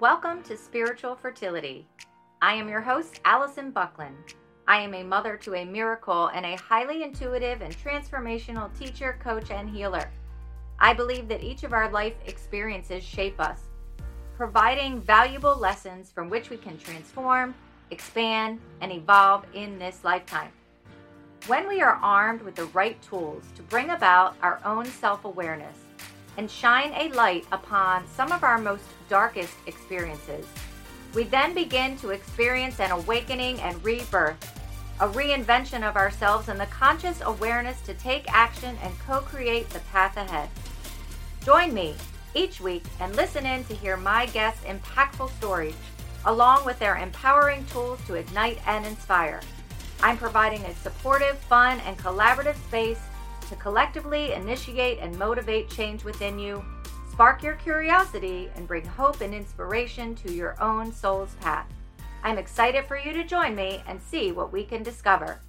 Welcome to Spiritual Fertility. I am your host, Allison Buckland. I am a mother to a miracle and a highly intuitive and transformational teacher, coach, and healer. I believe that each of our life experiences shape us, providing valuable lessons from which we can transform, expand, and evolve in this lifetime. When we are armed with the right tools to bring about our own self awareness and shine a light upon some of our most darkest experiences, we then begin to experience an awakening and rebirth, a reinvention of ourselves, and the conscious awareness to take action and co create the path ahead. Join me each week and listen in to hear my guests' impactful stories, along with their empowering tools to ignite and inspire. I'm providing a supportive, fun, and collaborative space to collectively initiate and motivate change within you, spark your curiosity, and bring hope and inspiration to your own soul's path. I'm excited for you to join me and see what we can discover.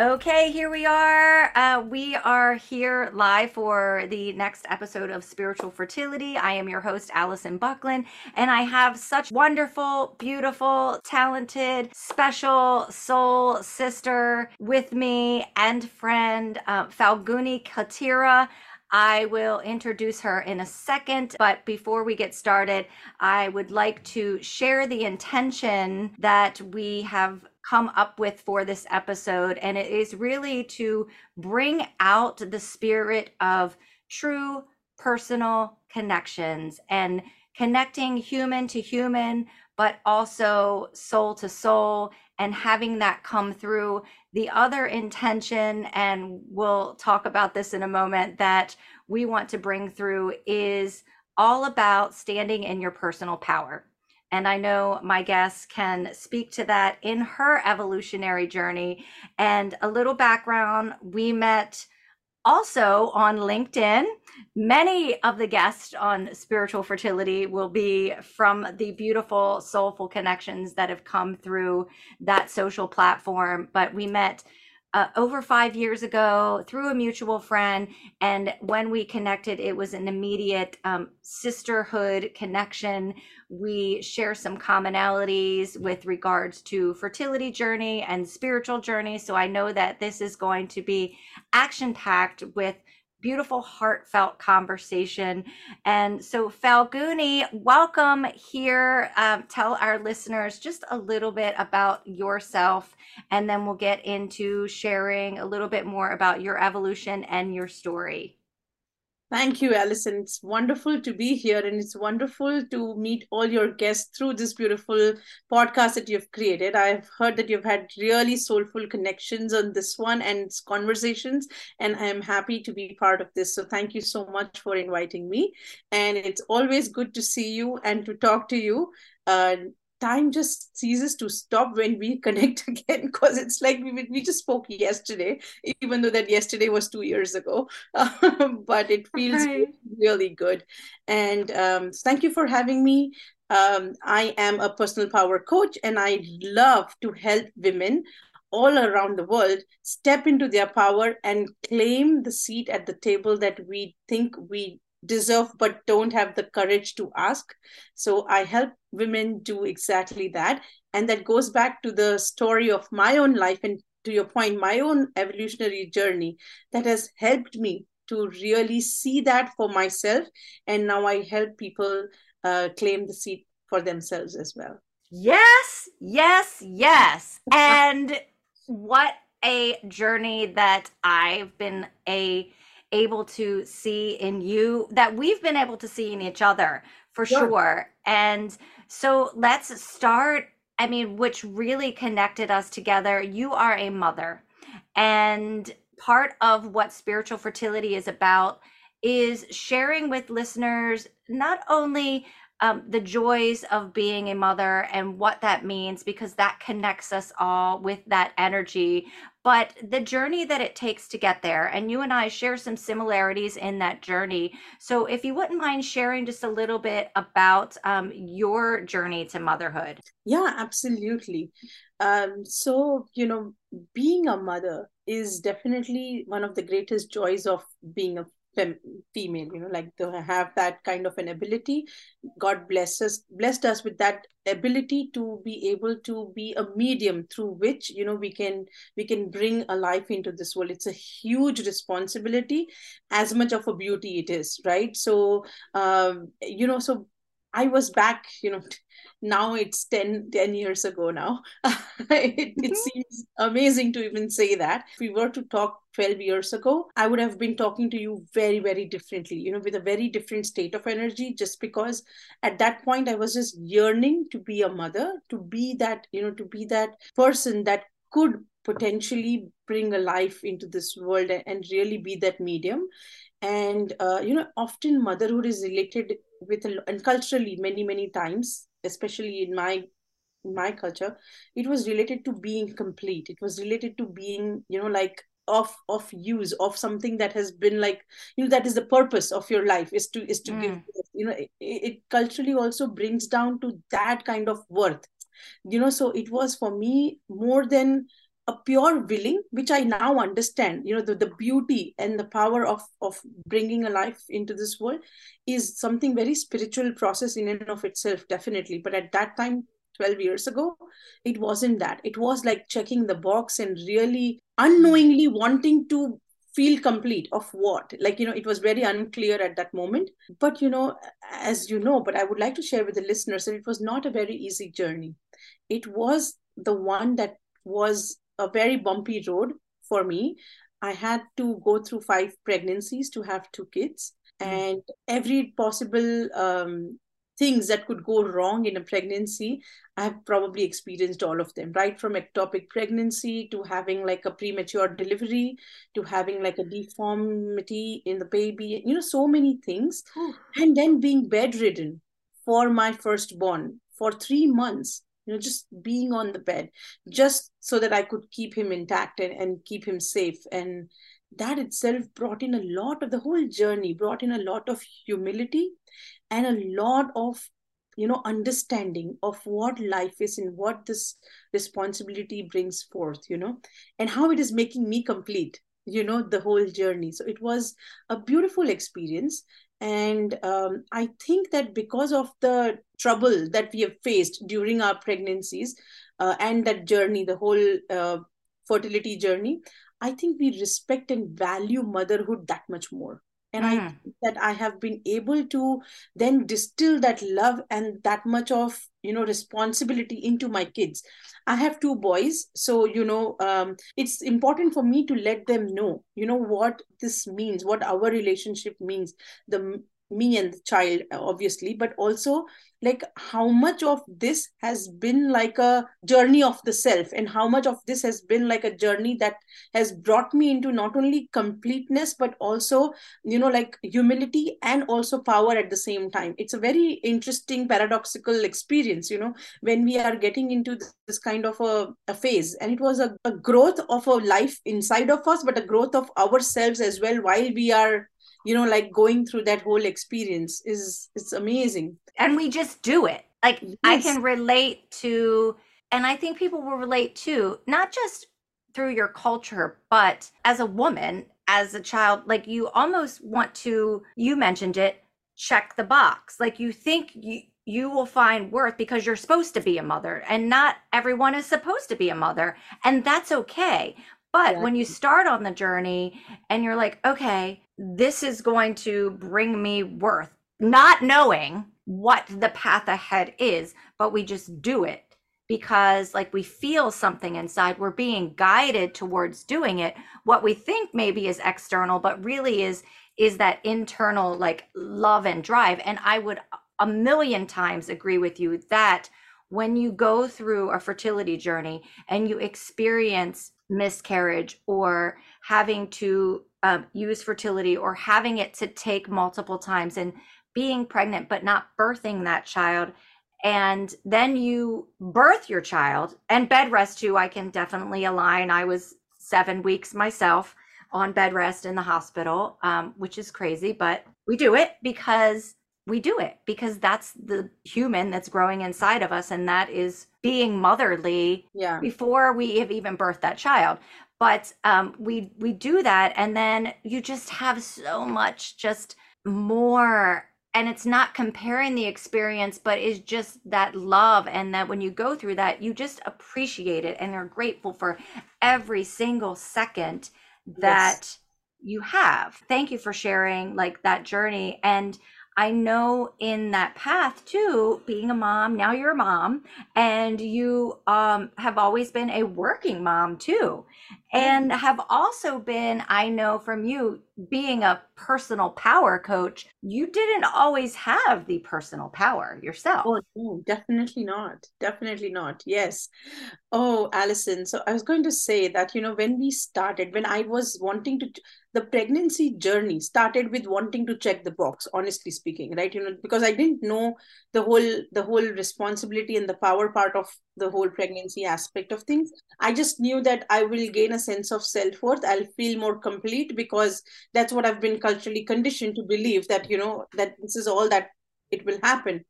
Okay, here we are. Uh, we are here live for the next episode of Spiritual Fertility. I am your host, Allison Buckland, and I have such wonderful, beautiful, talented, special soul sister with me and friend, uh, Falguni Katira. I will introduce her in a second, but before we get started, I would like to share the intention that we have come up with for this episode. And it is really to bring out the spirit of true personal connections and connecting human to human, but also soul to soul, and having that come through. The other intention, and we'll talk about this in a moment, that we want to bring through is all about standing in your personal power. And I know my guest can speak to that in her evolutionary journey. And a little background we met also on LinkedIn. Many of the guests on spiritual fertility will be from the beautiful, soulful connections that have come through that social platform. But we met uh, over five years ago through a mutual friend. And when we connected, it was an immediate um, sisterhood connection. We share some commonalities with regards to fertility journey and spiritual journey. So I know that this is going to be action packed with beautiful, heartfelt conversation. And so, Falguni, welcome here. Um, tell our listeners just a little bit about yourself, and then we'll get into sharing a little bit more about your evolution and your story. Thank you, Allison. It's wonderful to be here, and it's wonderful to meet all your guests through this beautiful podcast that you've created. I've heard that you've had really soulful connections on this one and conversations, and I'm happy to be part of this. So, thank you so much for inviting me. And it's always good to see you and to talk to you. Uh, time just ceases to stop when we connect again because it's like we, we just spoke yesterday even though that yesterday was two years ago. But it feels right. really good. And um, thank you for having me. Um, i am a personal power coach and i love to help women all around the world step into their power and claim the seat at the table that we think we deserve but don't have the courage to ask. So I help women do exactly that. And that goes back to the story of my own life and to your point, my own evolutionary journey that has helped me to really see that for myself. And now I help people uh, claim the seat for themselves as well. Yes, yes, yes. and what a journey that I've been a able to see in you that we've been able to see in each other for sure. sure. And so let's start. I mean, which really connected us together. You are a mother, and part of what spiritual fertility is about is sharing with listeners not only um, the joys of being a mother and what that means, because that connects us all with that energy, but the journey that it takes to get there. And you and I share some similarities in that journey. So, if you wouldn't mind sharing just a little bit about um, your journey to motherhood. Yeah, absolutely. Um, so, you know, being a mother is definitely one of the greatest joys of being a female you know like to have that kind of an ability. God bless us blessed us with that ability to be able to be a medium through which you know we can we can bring a life into this world. It's a huge responsibility as much of a beauty it is right? So um you know so i was back you know now it's 10, 10 years ago now. It, it mm-hmm. seems amazing to even say that. If we were to talk 12 years ago i would have been talking to you very very differently you know with a very different state of energy just because at that point i was just yearning to be a mother to be that you know to be that person that could potentially bring a life into this world and really be that medium. And uh, you know often motherhood is related with and culturally many many times especially in my in my culture it was related to being complete it was related to being you know like of of use of something that has been like you know that is the purpose of your life is to is to mm. give you know it, it culturally also brings down to that kind of worth you know so it was for me more than a pure willing which i now understand you know the, the beauty and the power of of bringing a life into this world is something very spiritual process in and of itself definitely. But at that time 12 years ago it wasn't that. It was like checking the box and really unknowingly wanting to feel complete of what. Like you know it was very unclear at that moment. But you know as you know but i would like to share with the listeners that it was not a very easy journey. It was the one that was a very bumpy road for me. I had to go through five pregnancies to have two kids, mm. and every possible um, things that could go wrong in a pregnancy, I have probably experienced all of them, right from ectopic pregnancy to having like a premature delivery to having like a deformity in the baby, you know, so many things. And then being bedridden for my firstborn for three months you know just being on the bed just so that i could keep him intact and, and keep him safe. And that itself brought in a lot of the whole journey brought in a lot of humility and a lot of you know understanding of what life is and what this responsibility brings forth you know and how it is making me complete you know the whole journey. So it was a beautiful experience. And um, I think that because of the trouble that we have faced during our pregnancies uh, and that journey, the whole uh, fertility journey, I think we respect and value motherhood that much more and mm. i that i have been able to then distill that love and that much of you know responsibility into my kids i have two boys so you know um, it's important for me to let them know you know what this means what our relationship means the me and the child obviously but also like how much of this has been like a journey of the self and how much of this has been like a journey that has brought me into not only completeness but also you know like humility and also power at the same time. It's a very interesting paradoxical experience you know when we are getting into this kind of a, a phase. And it was a, a growth of a life inside of us but a growth of ourselves as well while we are you know like going through that whole experience is it's amazing. And we just do it. Like yes. i can relate to and i think people will relate to not just through your culture but as a woman as a child like you almost want to you mentioned it check the box. Like you think you you will find worth because you're supposed to be a mother and not everyone is supposed to be a mother and that's okay but yeah. when you start on the journey and you're like okay this is going to bring me worth, not knowing what the path ahead is, but we just do it because like we feel something inside we're being guided towards doing it what we think maybe is external but really is is that internal like love and drive and i would a million times agree with you that when you go through a fertility journey and you experience miscarriage or having to um, use fertility or having it to take multiple times and being pregnant but not birthing that child. And then you birth your child and bed rest too i can definitely align. I was seven weeks myself on bed rest in the hospital um, which is crazy but we do it because we do it because that's the human that's growing inside of us and that is being motherly yeah. before we have even birthed that child but um, we we do that and then you just have so much just more and it's not comparing the experience but it's just that love and that when you go through that you just appreciate it and are grateful for every single second that yes. you have thank you for sharing like that journey and I know in that path too, being a mom, now you're a mom and you um, have always been a working mom too. And have also been, I know from you being a personal power coach, you didn't always have the personal power yourself. Oh, no, definitely not. Definitely not. Yes. Oh, Allison. So I was going to say that, you know, when we started, when I was wanting to, the pregnancy journey started with wanting to check the box honestly speaking right? You know because i didn't know the whole the whole responsibility and the power part of the whole pregnancy aspect of things. I just knew that i will gain a sense of self-worth. I'll feel more complete because that's what i've been culturally conditioned to believe that you know that this is all that it will happen.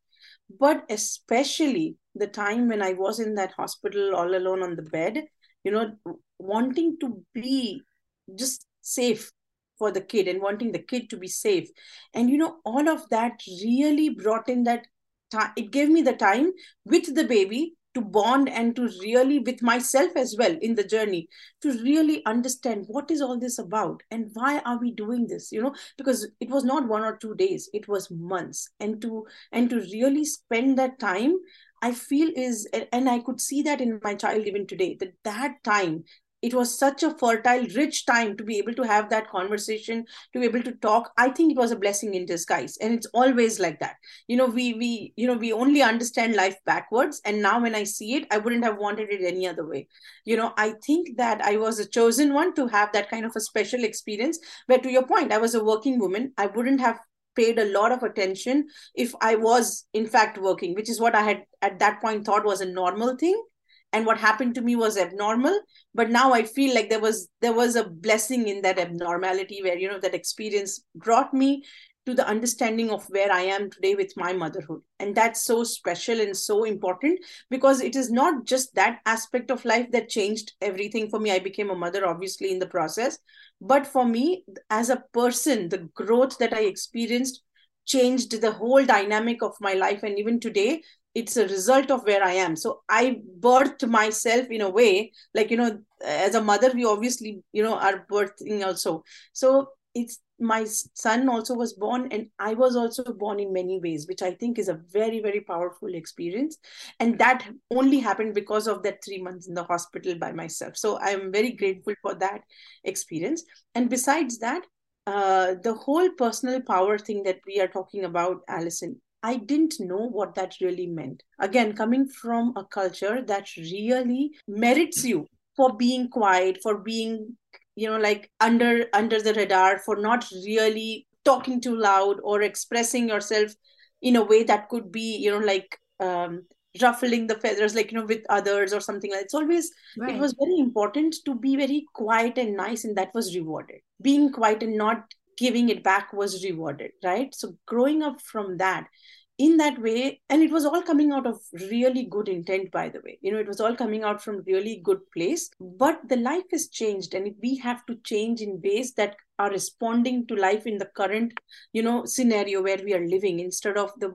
But especially the time when i was in that hospital all alone on the bed you know wanting to be just safe for the kid and wanting the kid to be safe. And you know all of that really brought in that time it gave me the time with the baby to bond and to really with myself as well in the journey to really understand what is all this about and why are we doing this you know? Because it was not one or two days it was months. And to and to really spend that time i feel is and i could see that in my child even today that that time it was such a fertile rich time to be able to have that conversation to be able to talk. I think it was a blessing in disguise and it's always like that. You know we we you know we only understand life backwards and now when i see it i wouldn't have wanted it any other way. You know i think that i was a chosen one to have that kind of a special experience where to your point i was a working woman. I wouldn't have paid a lot of attention if i was in fact working which is what i had at that point thought was a normal thing and what happened to me was abnormal but now i feel like there was there was a blessing in that abnormality where you know that experience brought me to the understanding of where i am today with my motherhood. And that's so special and so important because it is not just that aspect of life that changed everything for me. I became a mother obviously in the process. But for me as a person the growth that i experienced changed the whole dynamic of my life. And even today it's a result of where i am. So i birthed myself in a way like you know as a mother we obviously you know are birthing also. So it's my son also was born and i was also born in many ways which i think is a very very powerful experience. And that only happened because of that 3 months in the hospital by myself. So i am very grateful for that experience. And besides that uh, the whole personal power thing that we are talking about allison I didn't know what that really meant. Again, coming from a culture that really merits you for being quiet, for being, you know, like under under the radar, for not really talking too loud or expressing yourself in a way that could be, you know, like um, ruffling the feathers, like you know, with others or something like. That. It's always right. it was very important to be very quiet and nice, and that was rewarded. Being quiet and not giving it back was rewarded right? So growing up from that in that way and it was all coming out of really good intent by the way. You know it was all coming out from really good place but the life has changed and we have to change in ways that are responding to life in the current you know scenario where we are living instead of the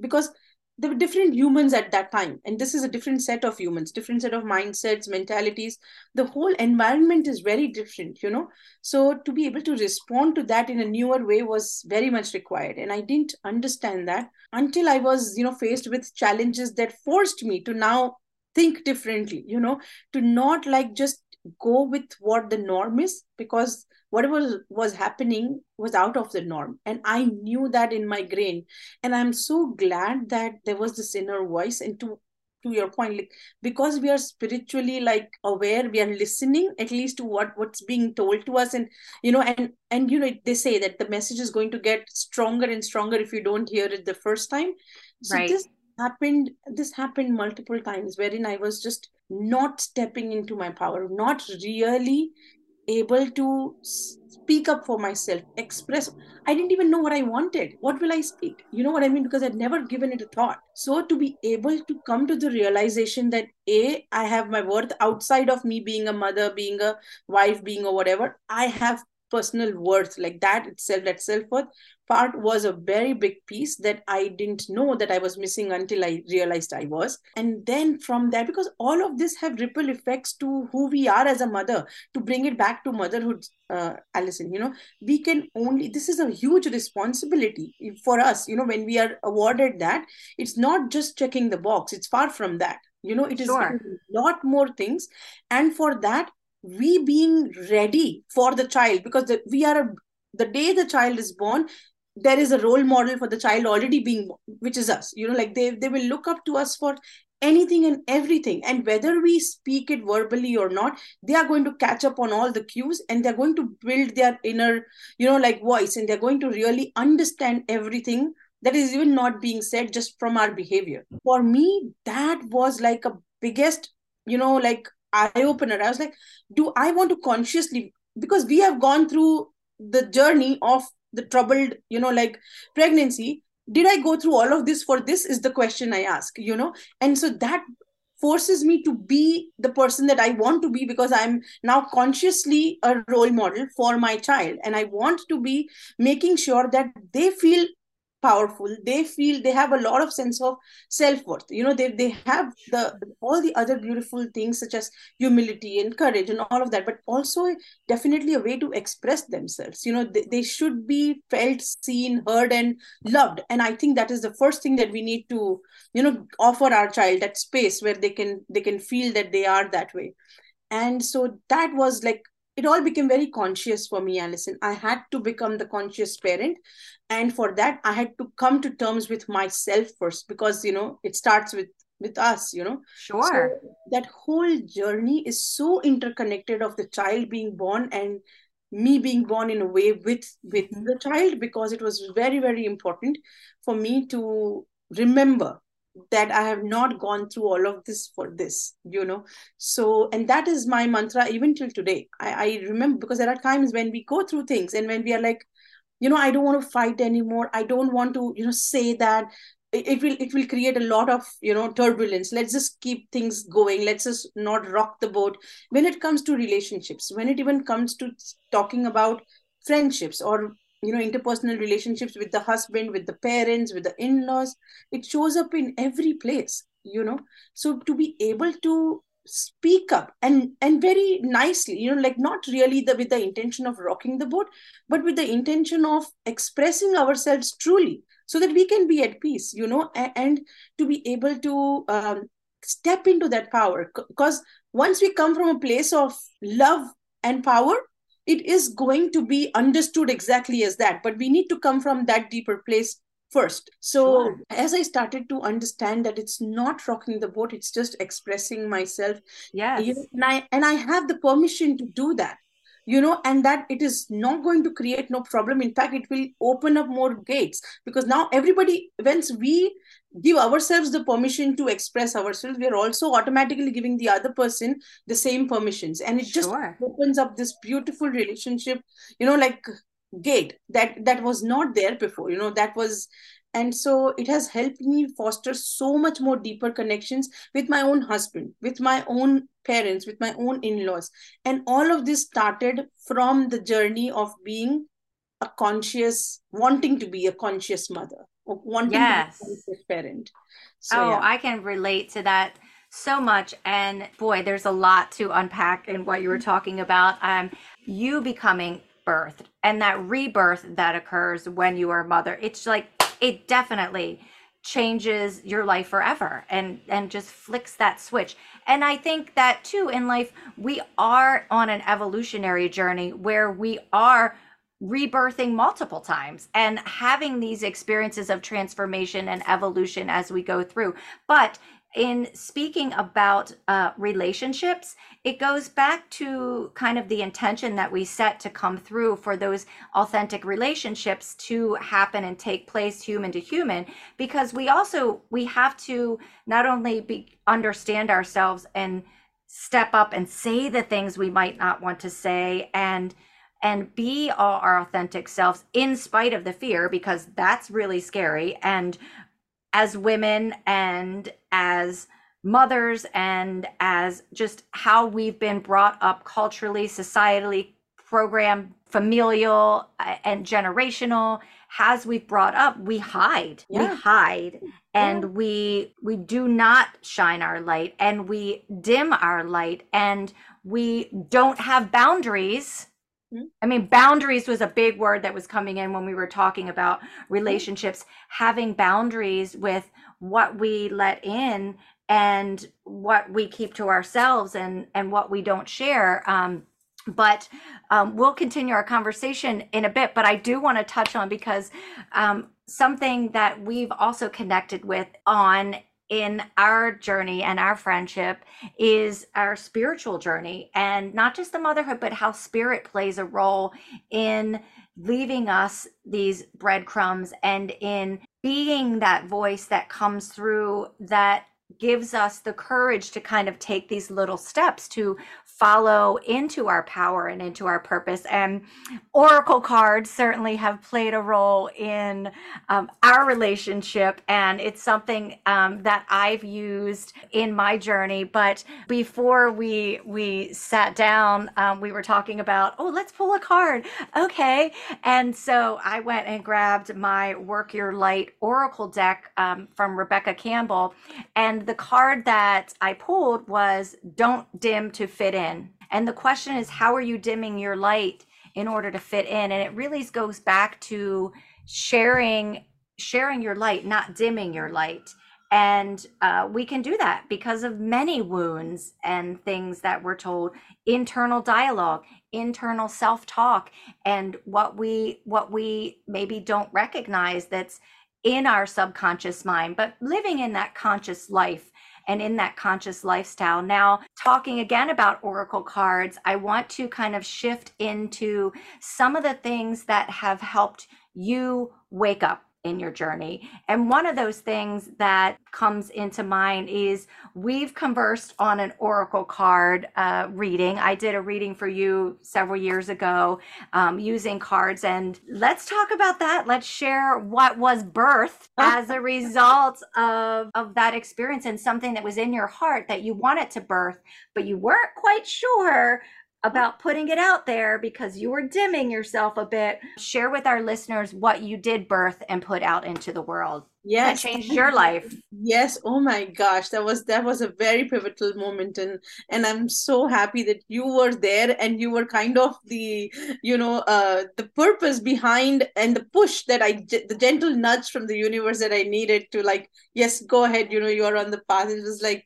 because there were different humans at that time and this is a different set of humans different set of mindsets mentalities. The whole environment is very different you know? So to be able to respond to that in a newer way was very much required and i didn't understand that until i was you know faced with challenges that forced me to now think differently you know? To not like just go with what the norm is because whatever was happening was out of the norm. And i knew that in my brain. And i'm so glad that there was this inner voice and to to your point like because we are spiritually like aware we are listening at least to what what's being told to us. And you know and and you know they say that the message is going to get stronger and stronger if you don't hear it the first time. So right. this happened this happened multiple times wherein i was just not stepping into my power not really able to speak up for myself, express. I didn't even know what I wanted. What will I speak? You know what I mean? Because I'd never given it a thought. So to be able to come to the realization that A, I have my worth outside of me being a mother, being a wife, being or whatever, I have personal worth like that itself that self-worth part was a very big piece that i didn't know that i was missing until i realized i was. And then from there because all of this have ripple effects to who we are as a mother to bring it back to motherhood uh, allison you know we can only this is a huge responsibility for us you know when we are awarded that it's not just checking the box it's far from that. You know it is sure. a lot more things. And for that we being ready for the child because the, we are a, the day the child is born there is a role model for the child already being which is us. You know like they they will look up to us for anything and everything. And whether we speak it verbally or not they are going to catch up on all the cues and they're going to build their inner you know like voice and they're going to really understand everything that is even not being said just from our behavior. For me that was like a biggest you know like eye opener. I was like, do I want to consciously because we have gone through the journey of the troubled, you know, like pregnancy. Did I go through all of this for this? Is the question I ask, you know, and so that forces me to be the person that I want to be because I'm now consciously a role model for my child. And I want to be making sure that they feel powerful. They feel they have a lot of sense of self-worth. You know they, they have the all the other beautiful things such as humility and courage and all of that but also definitely a way to express themselves. You know they, they should be felt seen heard and loved. And i think that is the first thing that we need to you know offer our child that space where they can they can feel that they are that way. And so that was like it all became very conscious for me allison i had to become the conscious parent. And for that i had to come to terms with myself first because you know it starts with with us you know. Sure. so that whole journey is so interconnected of the child being born and me being born in a way with with mm-hmm. the child because it was very very important for me to remember that I have not gone through all of this for this, you know. So, and that is my mantra even till today. I, I remember because there are times when we go through things and when we are like, you know, I don't want to fight anymore. I don't want to, you know, say that. It, it will it will create a lot of you know turbulence let's just keep things going let's just not rock the boat when it comes to relationships when it even comes to talking about friendships or you know interpersonal relationships with the husband with the parents with the in-laws it shows up in every place you know. So to be able to speak up and and very nicely you know like not really the with the intention of rocking the boat but with the intention of expressing ourselves truly so that we can be at peace you know and, and to be able to um, step into that power. Because once we come from a place of love and power it is going to be understood exactly as that but we need to come from that deeper place first. So sure. as i started to understand that it's not rocking the boat it's just expressing myself yes. and i and i have the permission to do that you know and that it is not going to create no problem. In fact it will open up more gates because now everybody once we give ourselves the permission to express ourselves we are also automatically giving the other person the same permissions. And it just sure. opens up this beautiful relationship you know like gate that that was not there before you know that was and so it has helped me foster so much more deeper connections with my own husband with my own parents with my own in-laws. And all of this started from the journey of being a conscious wanting to be a conscious mother or wanting yes. to be a parent so, oh yeah. i can relate to that so much. And boy there's a lot to unpack in what you were talking about. Um you becoming birthed and that rebirth that occurs when you are a mother it's like it definitely changes your life forever and and just flicks that switch. And i think that too in life we are on an evolutionary journey where we are rebirthing multiple times and having these experiences of transformation and evolution as we go through. But in speaking about uh, relationships, it goes back to kind of the intention that we set to come through for those authentic relationships to happen and take place human to human because we also we have to not only be understand ourselves and step up and say the things we might not want to say and and be all our authentic selves in spite of the fear because that's really scary and as women and as mothers and as just how we've been brought up culturally societally programmed familial uh, and generational as we've brought up we hide yeah. we hide and yeah. we we do not shine our light and we dim our light and we don't have boundaries. I mean, boundaries was a big word that was coming in when we were talking about relationships, mm-hmm. having boundaries with what we let in and what we keep to ourselves and and what we don't share. Um, but um, we'll continue our conversation in a bit. But I do want to touch on because um, something that we've also connected with on in our journey and our friendship is our spiritual journey. And not just the motherhood but how spirit plays a role in leaving us these breadcrumbs and in being that voice that comes through that gives us the courage to kind of take these little steps to follow into our power and into our purpose. And oracle cards certainly have played a role in um, our relationship, and it's something um, that I've used in my journey. But before we we sat down, um, we were talking about, oh, let's pull a card, okay? And so I went and grabbed my Work Your Light Oracle deck um, from Rebecca Campbell, and the card that I pulled was "Don't dim to fit in." And the question is, how are you dimming your light in order to fit in? And it really goes back to sharing sharing your light, not dimming your light. And uh, we can do that because of many wounds and things that we're told, internal dialogue, internal self-talk, and what we what we maybe don't recognize that's in our subconscious mind, but living in that conscious life and in that conscious lifestyle. Now, talking again about Oracle cards, I want to kind of shift into some of the things that have helped you wake up in your journey. And one of those things that comes into mind is we've conversed on an oracle card uh, reading. I did a reading for you several years ago um, using cards. And let's talk about that. Let's share what was birth as a result of, of that experience and something that was in your heart that you wanted to birth, but you weren't quite sure about putting it out there because you were dimming yourself a bit. Share with our listeners what you did birth and put out into the world. Yes. That changed your life. Yes. Oh my gosh. That was that was a very pivotal moment. And and I'm so happy that you were there and you were kind of the, you know, uh the purpose behind and the push that I the gentle nudge from the universe that I needed to like, yes, go ahead, you know, you're on the path. It was like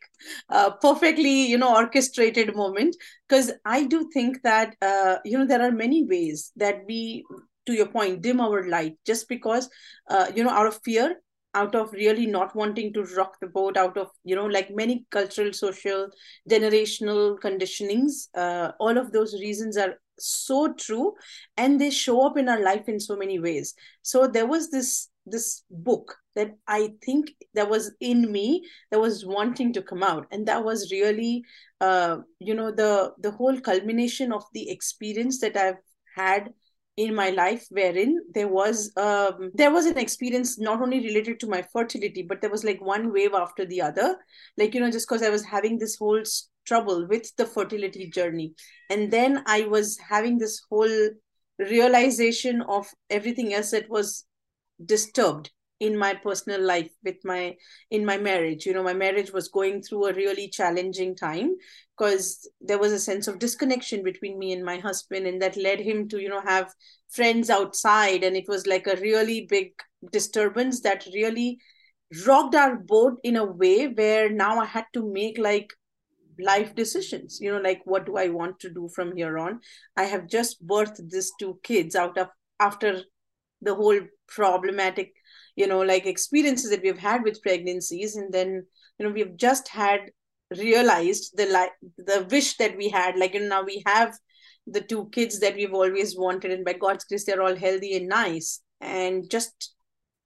a perfectly, you know, orchestrated moment. Because I do think that uh, you know, there are many ways that we to your point dim our light just because uh, you know out of fear out of really not wanting to rock the boat out of you know like many cultural social generational conditionings uh, all of those reasons are so true and they show up in our life in so many ways. So there was this this book that i think that was in me that was wanting to come out. And that was really uh, you know the the whole culmination of the experience that i've had in my life wherein there was um, there was an experience not only related to my fertility but there was like one wave after the other. Like you know just because i was having this whole trouble with the fertility journey. And then i was having this whole realization of everything else that was disturbed in my personal life with my in my marriage. You know my marriage was going through a really challenging time because there was a sense of disconnection between me and my husband and that led him to you know have friends outside. And it was like a really big disturbance that really rocked our boat in a way where now i had to make like life decisions. You know like what do i want to do from here on? I have just birthed these two kids out of after the whole problematic you know like experiences that we've had with pregnancies and then you know we've just had realized the like the wish that we had like you know now we have the two kids that we've always wanted and by god's grace they're all healthy and nice. And just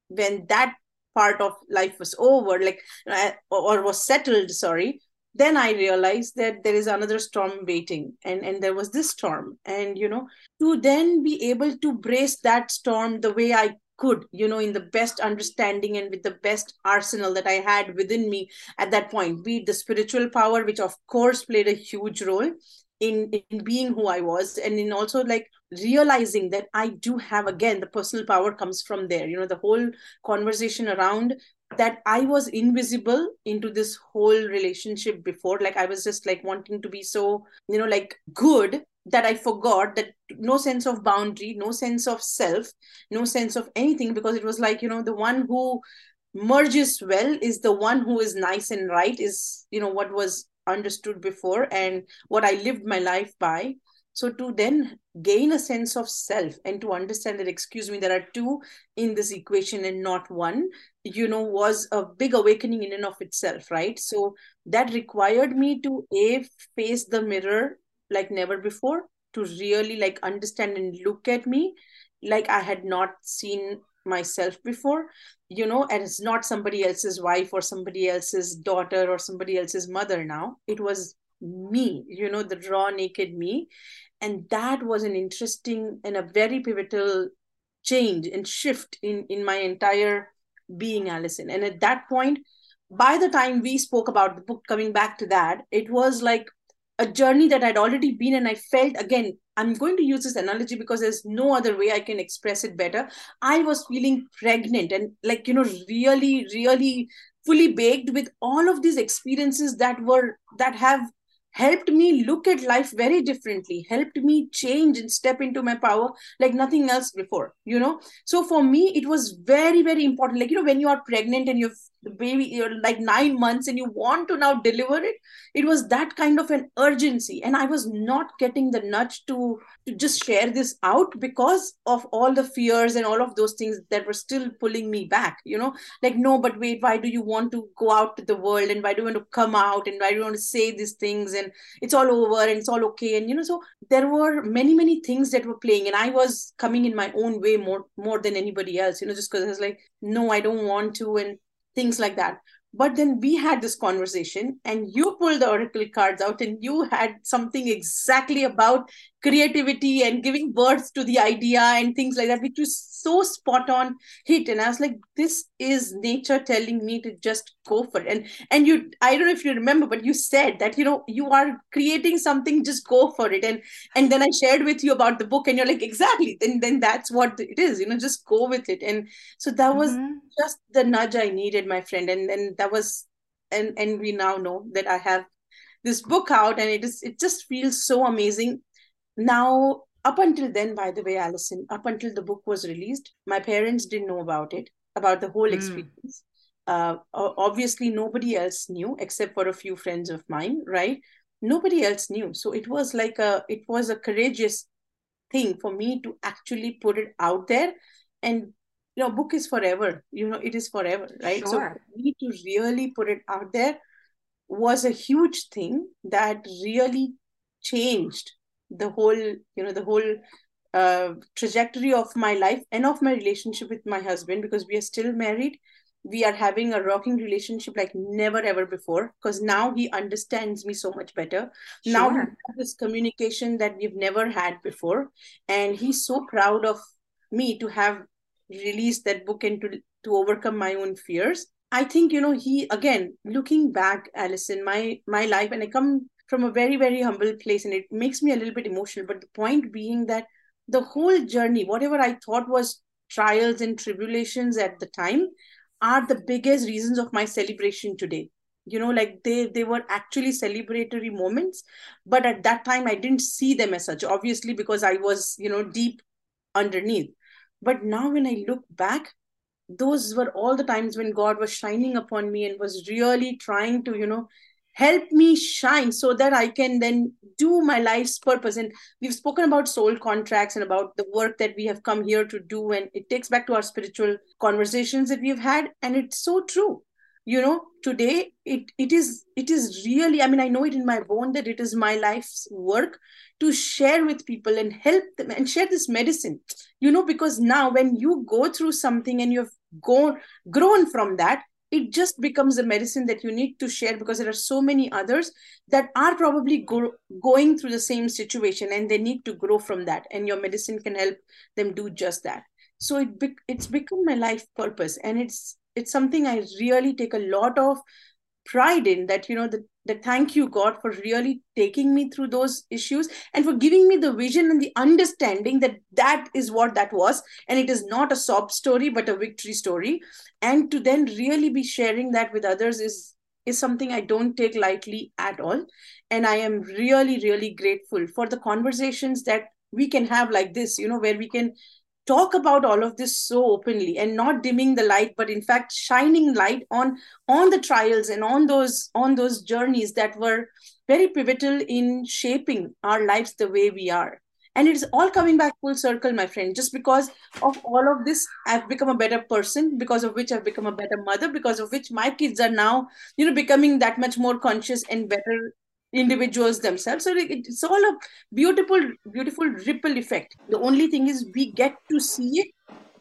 when that part of life was over like uh, or was settled sorry then i realized that there is another storm waiting and and there was this storm. And you know to then be able to brace that storm the way i could you know in the best understanding and with the best arsenal that i had within me at that point be it the spiritual power which of course played a huge role in in being who i was and in also like realizing that i do have again the personal power comes from there. You know the whole conversation around that i was invisible into this whole relationship before. Like i was just like wanting to be so you know like good that i forgot that no sense of boundary no sense of self no sense of anything because it was like you know the one who merges well is the one who is nice and right is you know what was understood before and what I lived my life by. So to then gain a sense of self and to understand that, excuse me, there are two in this equation and not one, you know, was a big awakening in and of itself, right? So that required me to a face the mirror like never before, to really like understand and look at me like I had not seen myself before you know and it's not somebody else's wife or somebody else's daughter or somebody else's mother now. It was me you know the raw naked me. And that was an interesting and a very pivotal change and shift in in my entire being allison and at that point by the time we spoke about the book coming back to that it was like a journey that i'd already been and i felt again I'm going to use this analogy because there's no other way I can express it better. I was feeling pregnant and like, you know, really, really fully baked with all of these experiences that were, that have helped me look at life very differently helped me change and step into my power like nothing else before you know so for me it was very very important like you know when you are pregnant and you've the baby you're like nine months and you want to now deliver it it was that kind of an urgency. And i was not getting the nudge to to just share this out because of all the fears and all of those things that were still pulling me back you know? Like no but wait why do you want to go out to the world and why do you want to come out and why do you want to say these things and it's all over and it's all okay? And you know so there were many many things that were playing and i was coming in my own way more more than anybody else you know just because i was like no i don't want to. And things like that but then we had this conversation and you pulled the oracle cards out and you had something exactly about creativity and giving birth to the idea and things like that which was so spot on hit. And i was like this is nature telling me to just go for it. And and you i don't know if you remember but you said that you know you are creating something just go for it. And and then i shared with you about the book and you're like exactly. Then then that's what it is you know just go with it. And so that was mm-hmm. just the nudge i needed my friend. And then that was and and we now know that i have this book out and it is it just feels so amazing now, up until then, by the way, Allison, up until the book was released, my parents didn't know about it, about the whole mm. experience. Uh, obviously, nobody else knew except for a few friends of mine, right? Nobody else knew. So it was like a, it was a courageous thing for me to actually put it out there. And, you know, book is forever, you know, it is forever, right? Sure. So me to really put it out there was a huge thing that really changed the whole you know the whole uh, trajectory of my life and of my relationship with my husband because we are still married we are having a rocking relationship like never ever before because now he understands me so much better sure. now we have this communication that we've never had before and he's so proud of me to have released that book and to to overcome my own fears. I think you know he again looking back allison my my life and i come from a very very humble place and it makes me a little bit emotional but the point being that the whole journey whatever i thought was trials and tribulations at the time are the biggest reasons of my celebration today. You know like they they were actually celebratory moments but at that time i didn't see them as such obviously because i was you know deep underneath but now when i look back those were all the times when god was shining upon me and was really trying to you know help me shine so that I can then do my life's purpose. And we've spoken about soul contracts and about the work that we have come here to do. And it takes back to our spiritual conversations that we've had. And it's so true. You know, today it it is it is really, I mean, I know it in my bone that it is my life's work to share with people and help them and share this medicine. You know, because now when you go through something and you've gone grown from that, it just becomes a medicine that you need to share because there are so many others that are probably go, going through the same situation and they need to grow from that and your medicine can help them do just that so it be, it's become my life purpose and it's it's something i really take a lot of pride in that you know the, the thank you god for really taking me through those issues and for giving me the vision and the understanding that that is what that was. And it is not a sob story but a victory story. And to then really be sharing that with others is is something i don't take lightly at all. And i am really really grateful for the conversations that we can have like this you know where we can talk about all of this so openly and not dimming the light but in fact shining light on on the trials and on those on those journeys that were very pivotal in shaping our lives the way we are. And it's all coming back full circle my friend just because of all of this i've become a better person because of which i've become a better mother because of which my kids are now you know becoming that much more conscious and better individuals themselves. So it's all a beautiful beautiful ripple effect. The only thing is we get to see it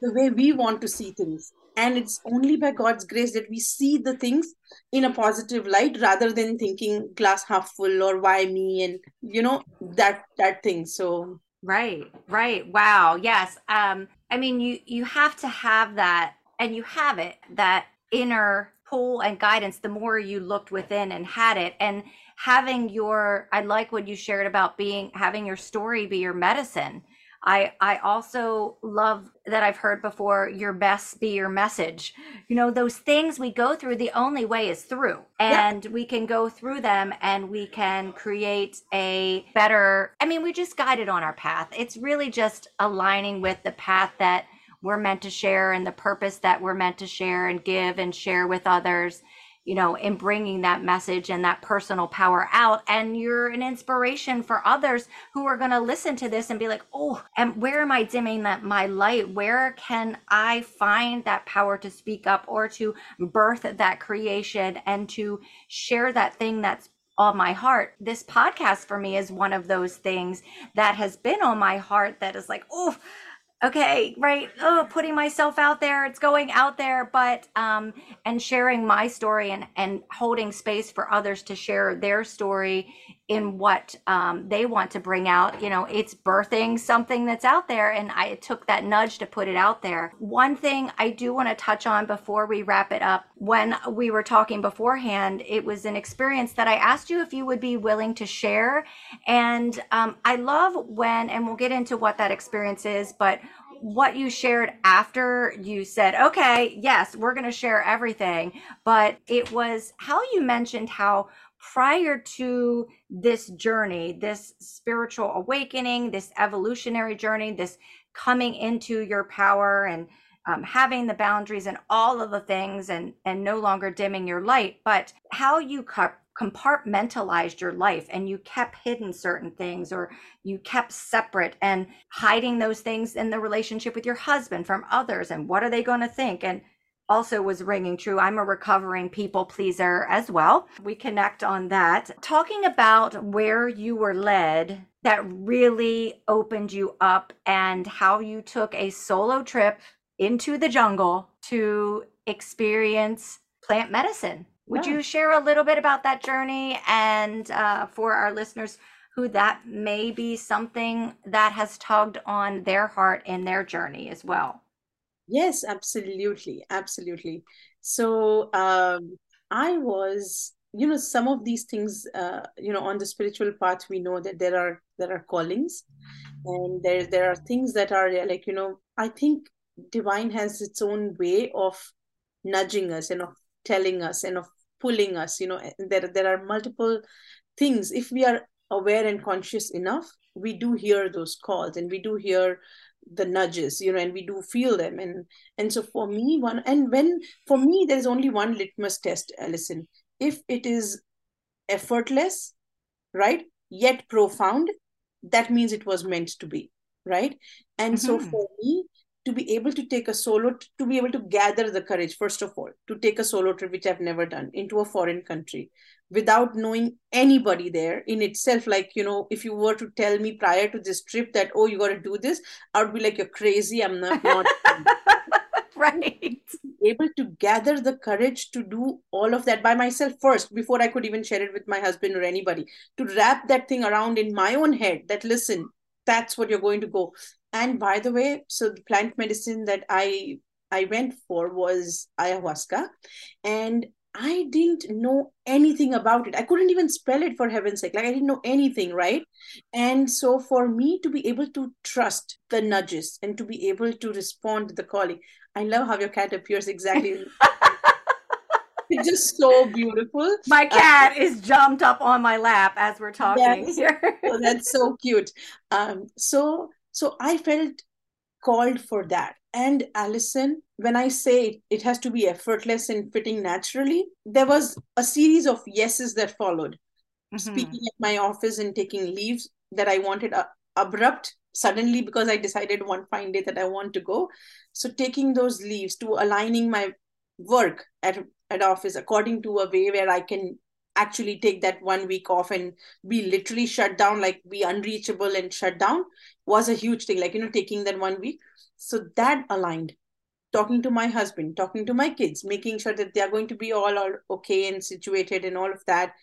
the way we want to see things. And it's only by god's grace that we see the things in a positive light rather than thinking glass half full or why me and you know that that thing. So right right. Wow. Yes. Um i mean you you have to have that and you have it that inner pull and guidance the more you looked within and had it. And having your i like what you shared about being having your story be your medicine. I i also love that i've heard before your best be your message. You know those things we go through the only way is through. And yeah. we can go through them and we can create a better i mean we just guided on our path. It's really just aligning with the path that we're meant to share and the purpose that we're meant to share and give and share with others you know, in bringing that message and that personal power out. And you're an inspiration for others who are going to listen to this and be like, oh, and where am I dimming that my light? Where can I find that power to speak up or to birth that creation and to share that thing that's on my heart. This podcast for me is one of those things that has been on my heart that is like, oh, okay right oh putting myself out there it's going out there but um and sharing my story and and holding space for others to share their story in what um they want to bring out you know it's birthing something that's out there and i took that nudge to put it out there one thing i do want to touch on before we wrap it up when we were talking beforehand it was an experience that i asked you if you would be willing to share and um, i love when and we'll get into what that experience is but what you shared after you said, okay, yes, we're going to share everything. But it was how you mentioned how prior to this journey, this spiritual awakening, this evolutionary journey, this coming into your power and um, having the boundaries and all of the things and and no longer dimming your light but how you compartmentalized your life and you kept hidden certain things or you kept separate and hiding those things in the relationship with your husband from others and what are they going to think and also was ringing true. I'm a recovering people pleaser as well. We connect on that. Talking about where you were led that really opened you up and how you took a solo trip into the jungle to experience plant medicine would yeah. you share a little bit about that journey and uh, for our listeners who that may be something that has tugged on their heart in their journey as well? Yes, absolutely. Absolutely. So um, I was you know some of these things uh, you know on the spiritual path we know that there are there are callings and there there are things that are like you know i think divine has its own way of nudging us and of telling us and of pulling us you know there there are multiple things if we are aware and conscious enough we do hear those calls and we do hear the nudges you know and we do feel them. And and so for me one and when for me there's only one litmus test Alison if it is effortless right yet profound that means it was meant to be right? And mm-hmm. so for me to be able to take a solo to be able to gather the courage first of all to take a solo trip which i've never done into a foreign country without knowing anybody there in itself like you know if you were to tell me prior to this trip that oh you got to do this i would be like you're crazy i'm not not right. Able to gather the courage to do all of that by myself first before I could even share it with my husband or anybody. To wrap that thing around in my own head that listen, that's what you're going to go. And by the way, so the plant medicine that I I went for was ayahuasca. And I didn't know anything about it. I couldn't even spell it for heaven's sake. Like I didn't know anything, right? And so for me to be able to trust the nudges and to be able to respond to the calling, I love how your cat appears exactly. it's just so beautiful. My uh, cat uh, is jumped up on my lap as we're talking yes. here. oh, that's so cute. Um, so so I felt called for that. And Alison, when I say it has to be effortless and fitting naturally, there was a series of yeses that followed. Mm-hmm. Speaking at my office and taking leaves that I wanted uh, abrupt suddenly because I decided one fine day that I want to go. So taking those leaves to aligning my work at at office according to a way where I can actually take that one week off and be literally shut down, like be unreachable and shut down was a huge thing. Like, you know, taking that one week. So that aligned talking to my husband, talking to my kids, making sure that they are going to be all, all okay and situated and all of that.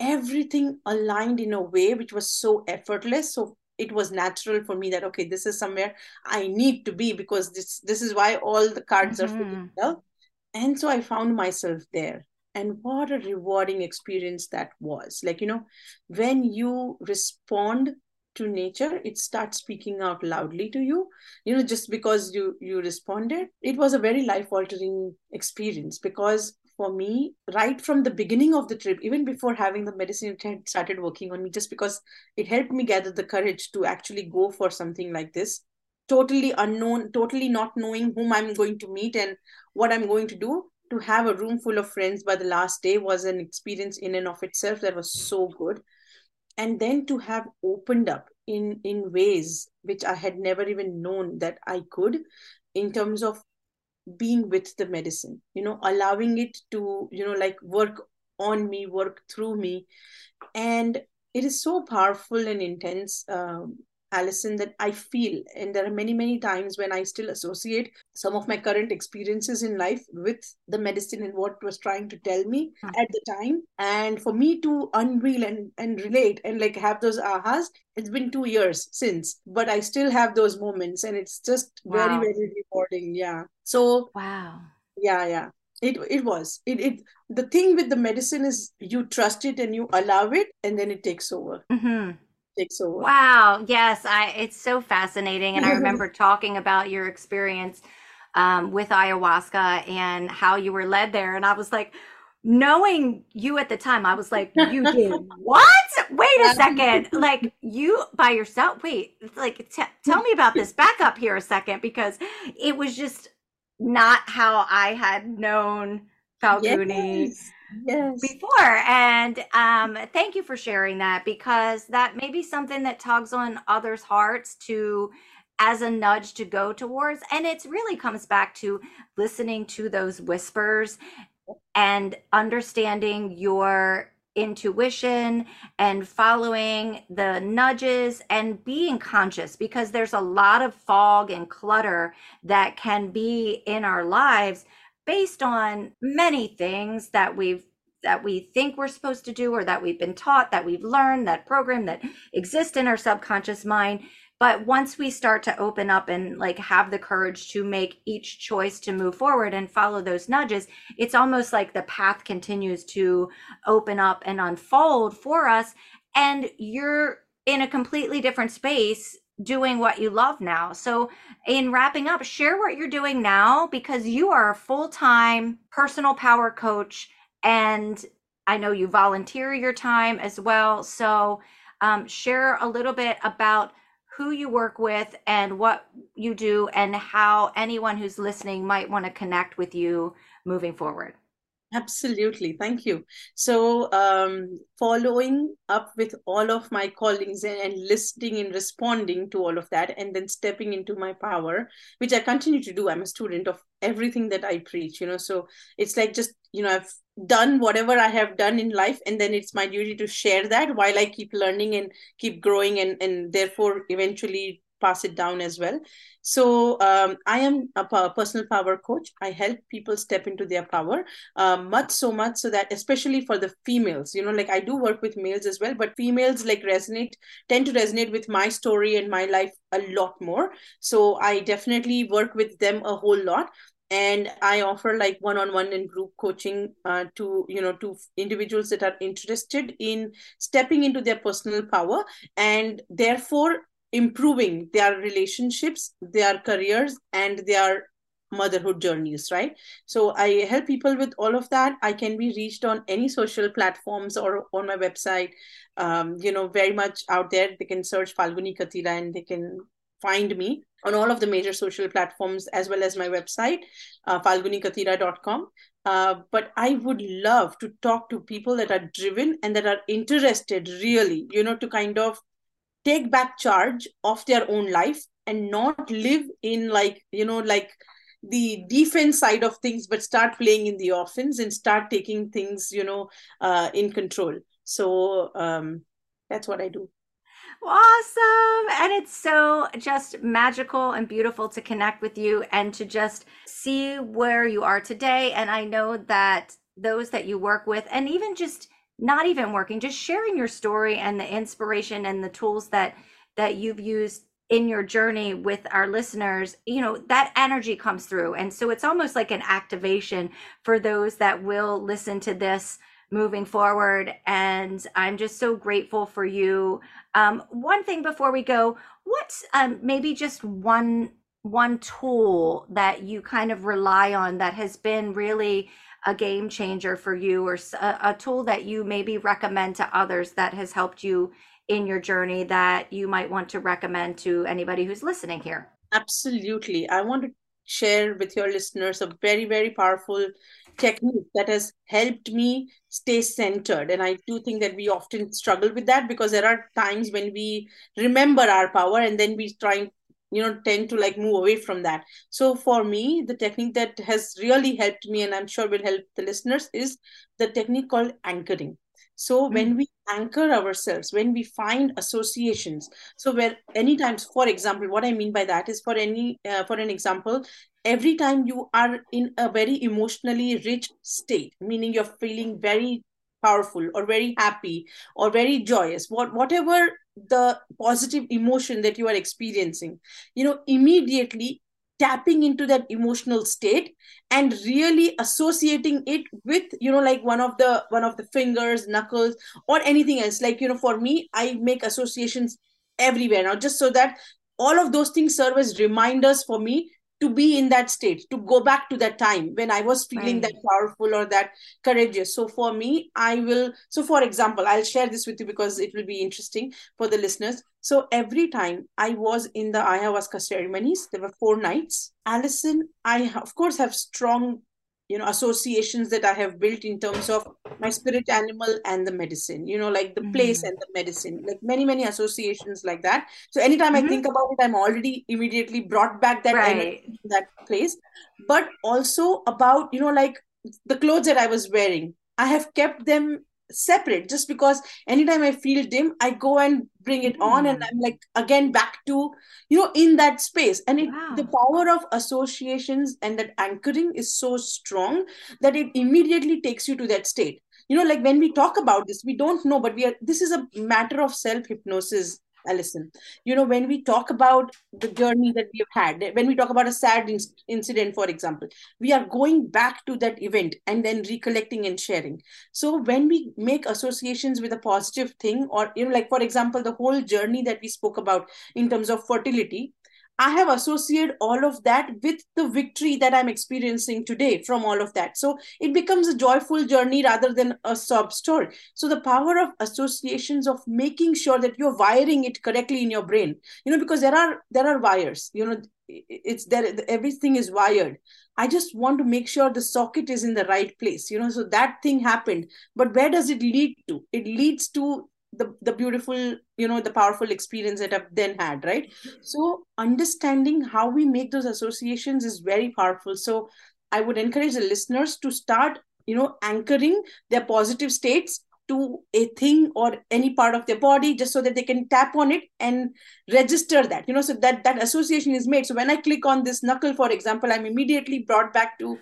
Everything aligned in a way which was so effortless. So it was natural for me that okay, this is somewhere I need to be because this this is why all the cards mm-hmm. are fitting well. And so I found myself there. And what a rewarding experience that was. Like, you know, when you respond to nature it starts speaking out loudly to you. You know just because you you responded it was a very life altering experience because for me right from the beginning of the trip even before having the medicine it had started working on me just because it helped me gather the courage to actually go for something like this. Totally unknown totally not knowing whom i'm going to meet and what i'm going to do. To have a room full of friends by the last day was an experience in and of itself that was so good and then to have opened up in in ways which i had never even known that i could in terms of being with the medicine you know allowing it to you know like work on me work through me. And it is so powerful and intense um, Alison, that I feel, and there are many, many times when I still associate some of my current experiences in life with the medicine and what was trying to tell me mm-hmm. at the time. And for me to unreal and, and relate and like have those ahas, it's been two years since, but I still have those moments and it's just wow. very, very rewarding. Yeah. So, wow. Yeah, yeah it it was it it the thing with the medicine is you trust it and you allow it and then it takes over mm-hmm Wow. Yes, I it's so fascinating. And I remember talking about your experience um, with ayahuasca and how you were led there. And I was like, knowing you at the time, I was like, you did what? Wait a second. Like you by yourself. Wait, like t- tell me about this. Back up here a second because it was just not how I had known Falguni. Yes yes. before. And um, thank you for sharing that because that may be something that tugs on others' hearts to as a nudge to go towards. And it really comes back to listening to those whispers and understanding your intuition and following the nudges and being conscious because there's a lot of fog and clutter that can be in our lives based on many things that we've that we think we're supposed to do or that we've been taught that we've learned that program that exists in our subconscious mind. But once we start to open up and like have the courage to make each choice to move forward and follow those nudges it's almost like the path continues to open up and unfold for us. And you're in a completely different space doing what you love now. So, in wrapping up, share what you're doing now because you are a full time personal power coach, and I know you volunteer your time as well. So, um, share a little bit about who you work with and what you do, and how anyone who's listening might want to connect with you moving forward. Absolutely. Thank you. So, um, following up with all of my callings and, and, listening and responding to all of that, and then stepping into my power, which I continue to do. I'm a student of everything that I preach, you know. So, it's like just, you know, I've done whatever I have done in life, and then it's my duty to share that while I keep learning and keep growing, and, and therefore eventually pass it down as well. So um, I am a personal power coach. I help people step into their power, uh, much so much so that especially for the females, you know, like I do work with males as well, but females like resonate, tend to resonate with my story and my life a lot more. So I definitely work with them a whole lot and i offer like one-on-one and group coaching uh, to you know to individuals that are interested in stepping into their personal power and therefore improving their relationships their careers and their motherhood journeys right? So i help people with all of that. I can be reached on any social platforms or on my website. Um, you know very much out there they can search falguni katira and they can find me on all of the major social platforms as well as my website, uh, falgunikatira.com. Uh, but I would love to talk to people that are driven and that are interested, really, you know, to kind of take back charge of their own life and not live in like, you know, like the defense side of things, but start playing in the offense and start taking things, you know, uh, in control. So um, that's what I do. Awesome. And it's so just magical and beautiful to connect with you and to just see where you are today. And I know that those that you work with, and even just not even working, just sharing your story and the inspiration and the tools that that you've used in your journey with our listeners, you know, that energy comes through. And so it's almost like an activation for those that will listen to this moving forward. And I'm just so grateful for you. Um, one thing before we go, what's um, maybe just one one tool that you kind of rely on that has been really a game changer for you or a, a tool that you maybe recommend to others that has helped you in your journey that you might want to recommend to anybody who's listening here? Absolutely. I want to share with your listeners a very very powerful technique that has helped me stay centered. And i do think that we often struggle with that because there are times when we remember our power and then we try you know tend to like move away from that so for me the technique that has really helped me and i'm sure will help the listeners is the technique called anchoring so mm-hmm. when we anchor ourselves when we find associations so where any times for example what i mean by that is for any uh, for an example every time you are in a very emotionally rich state meaning you're feeling very powerful or very happy or very joyous what whatever the positive emotion that you are experiencing you know immediately tapping into that emotional state and really associating it with you know like one of the one of the fingers knuckles or anything else. Like you know for me i make associations everywhere. Now just so that all of those things serve as reminders for me to be in that state to go back to that time when i was feeling right. that powerful or that courageous. So for me i will so for example i'll share this with you because it will be interesting for the listeners. So every time i was in the ayahuasca ceremonies there were four nights. Alison i of course have strong you know associations that i have built in terms of my spirit animal and the medicine you know like the mm-hmm. place and the medicine like many many associations like that so anytime mm-hmm. i think about it i'm already immediately brought back that right. that place but also about you know like the clothes that i was wearing i have kept them separate just because anytime i feel dim i go and bring it on and hmm. i'm like again back to you know in that space and it, wow. the power of associations and that anchoring is so strong that it immediately takes you to that state you know like when we talk about this we don't know but we are this is a matter of self hypnosis Alison. You know, when we talk about the journey that we've had, when we talk about a sad in- incident, for example, we are going back to that event and then recollecting and sharing. So when we make associations with a positive thing, or, you know, like, for example, the whole journey that we spoke about in terms of fertility, I have associated all of that with the victory that I'm experiencing today from all of that. So it becomes a joyful journey rather than a sob story. So the power of associations of making sure that you're wiring it correctly in your brain, you know, because there are there are wires, you know, it's there everything is wired. I just want to make sure the socket is in the right place, you know. So that thing happened, but where does it lead to? It leads to the the beautiful you know the powerful experience that i've then had right? So understanding how we make those associations is very powerful. So i would encourage the listeners to start you know anchoring their positive states to a thing or any part of their body just so that they can tap on it and register that you know so that that association is made. So when i click on this knuckle for example i'm immediately brought back to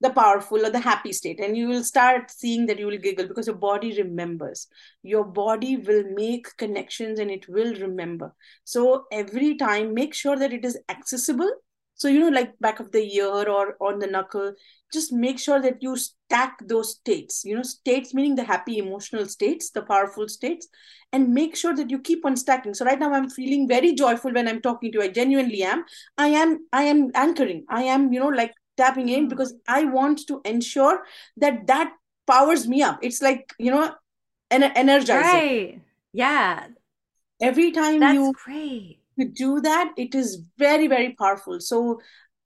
the powerful or the happy state and you will start seeing that you will giggle because your body remembers. Your body will make connections and it will remember. So every time make sure that it is accessible. So you know like back of the ear or on the knuckle just make sure that you stack those states. You know states meaning the happy emotional states the powerful states and make sure that you keep on stacking. So right now i'm feeling very joyful when i'm talking to you. I genuinely am. I am i am anchoring. I am you know like tapping in hmm. because i want to ensure that that powers me up it's like you know an energizing right yeah every time That's you great do that it is very very powerful so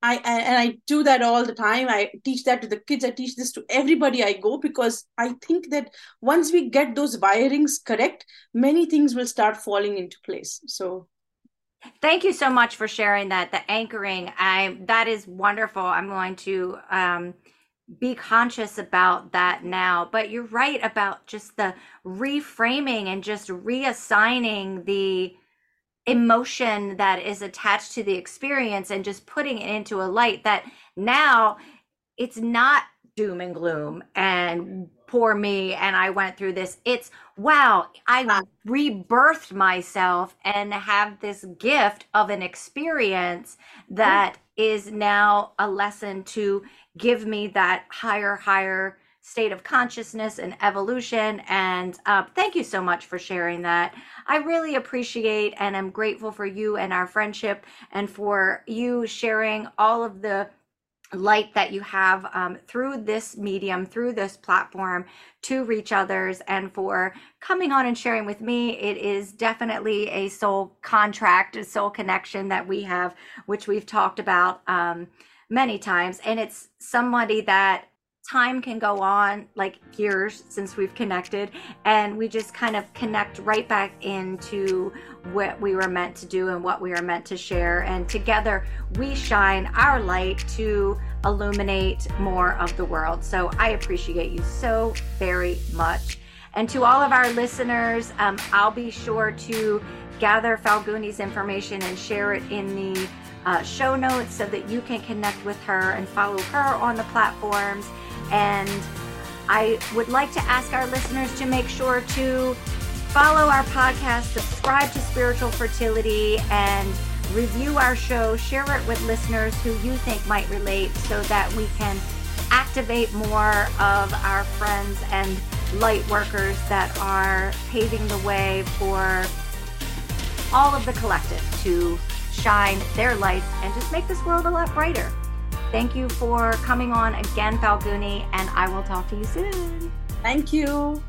I and I do that all the time. I teach that to the kids. I teach this to everybody I go because I think that once we get those wirings correct, many things will start falling into place. So Thank you so much for sharing that. The anchoring, I that is wonderful. I'm going to um, be conscious about that now. But you're right about just the reframing and just reassigning the emotion that is attached to the experience and just putting it into a light that now it's not doom and gloom and poor me and I went through this. It's wow, I rebirthed myself and have this gift of an experience that is now a lesson to give me that higher, higher state of consciousness and evolution. And uh, thank you so much for sharing that. I really appreciate and am grateful for you and our friendship and for you sharing all of the light that you have um, through this medium, through this platform to reach others, and for coming on and sharing with me. It is definitely a soul contract, a soul connection that we have, which we've talked about um, many times. And it's somebody that time can go on like years since we've connected and we just kind of connect right back into what we were meant to do and what we were meant to share and together we shine our light to illuminate more of the world. So i appreciate you so very much. And to all of our listeners um, i'll be sure to gather falguni's information and share it in the uh, show notes so that you can connect with her and follow her on the platforms and I would like to ask our listeners to make sure to follow our podcast, subscribe to Spiritual Fertility, and review our show. Share it with listeners who you think might relate so that we can activate more of our friends and light workers that are paving the way for all of the collective to shine their lights and just make this world a lot brighter. Thank you for coming on again, Falguni, and I will talk to you soon. Thank you.